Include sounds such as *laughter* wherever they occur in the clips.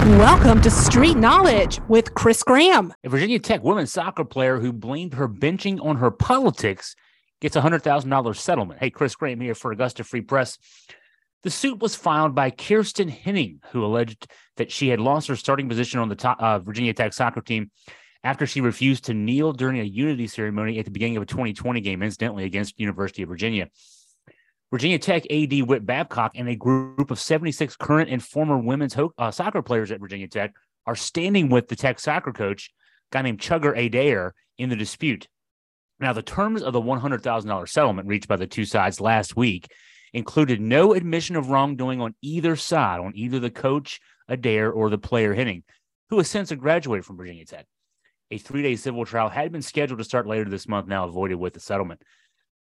Welcome to Street Knowledge with Chris Graham. A Virginia Tech women's soccer player who blamed her benching on her politics gets a $100,000 settlement. Hey, Chris Graham here for Augusta Free Press. The suit was filed by Kiersten Hening, who alleged that she had lost her starting position on the top, uh, Virginia Tech soccer team after she refused to kneel during a unity ceremony at the beginning of a 2020 game, incidentally against University of Virginia. Virginia Tech AD Whit Babcock and a group of 76 current and former women's ho- uh, soccer players at Virginia Tech are standing with the Tech soccer coach, guy named Chugger Adair, in the dispute. Now, the terms of the $100,000 settlement reached by the two sides last week included no admission of wrongdoing on either side, on either the coach Adair or the player Hening, who has since graduated from Virginia Tech. A three day civil trial had been scheduled to start later this month, now avoided with the settlement.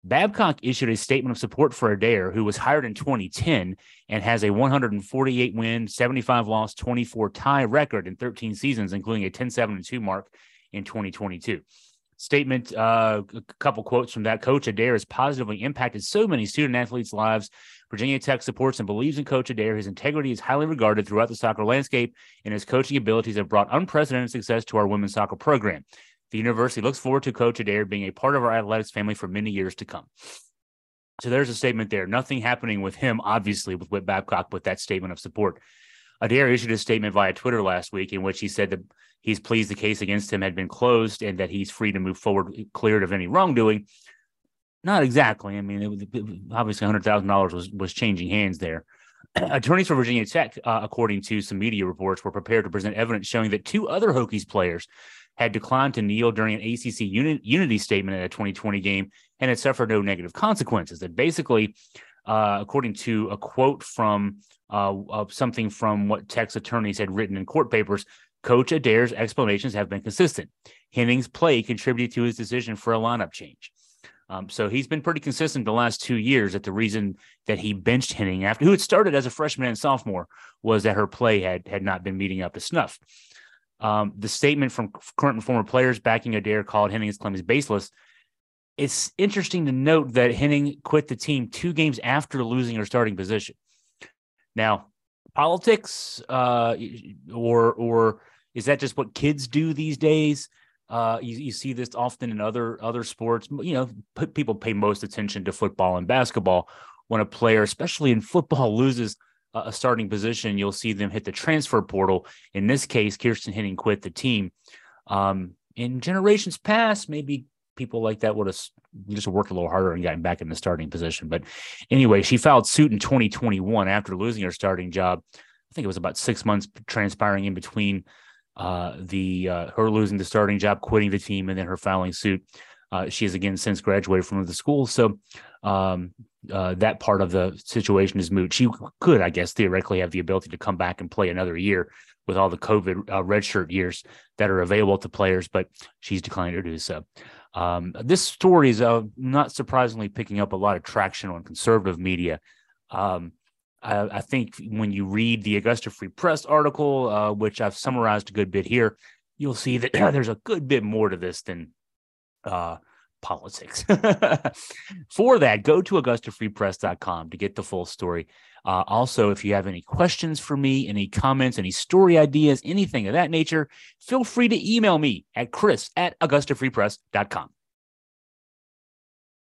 Babcock issued a statement of support for Adair, who was hired in 2010 and has a 148 win, 75 loss, 24 tie record in 13 seasons, including a 10 7 2 mark in 2022. Statement, uh, a couple quotes from that coach Adair has positively impacted so many student athletes' lives. Virginia Tech supports and believes in Coach Adair. His integrity is highly regarded throughout the soccer landscape, and his coaching abilities have brought unprecedented success to our women's soccer program. The university looks forward to Coach Adair being a part of our athletics family for many years to come. So there's a statement there. Nothing happening with him, obviously, with Whit Babcock, with that statement of support. Adair issued a statement via Twitter last week in which he said that he's pleased the case against him had been closed and that he's free to move forward, cleared of any wrongdoing. Not exactly. I mean, it was, obviously $100,000 was, was changing hands there. *clears throat* Attorneys for Virginia Tech, uh, according to some media reports, were prepared to present evidence showing that two other Hokies players had declined to kneel during an ACC uni- unity statement at a 2020 game and had suffered no negative consequences. That basically, uh, according to a quote from uh, something from what Tech's attorneys had written in court papers, Coach Adair's explanations have been consistent. Hening's play contributed to his decision for a lineup change. Um, so he's been pretty consistent the last two years that the reason that he benched Hening after who had started as a freshman and sophomore was that her play had had not been meeting up to snuff. Um, the statement from current and former players backing Adair called Hening's claims baseless. It's interesting to note that Hening quit the team two games after losing her starting position. Now, politics, uh, or or is that just what kids do these days? Uh, you, you see this often in other other sports. You know, people pay most attention to football and basketball when a player, especially in football, *laughs* loses a starting position, you'll see them hit the transfer portal. In this case, Kiersten Hening quit the team. Um, in generations past, maybe people like that would have just worked a little harder and gotten back in the starting position. But anyway, she filed suit in 2021 after losing her starting job. I think it was about six months transpiring in between uh, the uh, her losing the starting job, quitting the team, and then her filing suit. Uh, she has again since graduated from the school, so um, uh, that part of the situation is moot. She could, I guess, theoretically have the ability to come back and play another year with all the COVID uh, redshirt years that are available to players, but she's declined to do so. Um, this story is uh, not surprisingly picking up a lot of traction on conservative media. Um, I, I, think when you read the Augusta Free Press article, uh, which I've summarized a good bit here, you'll see that *clears throat* there's a good bit more to this than uh, politics. *laughs* For that, go to AugustaFreePress.com to get the full story. Uh, also, if you have any questions for me, any comments, any story ideas, anything of that nature, feel free to email me at chris at AugustaFreePress.com.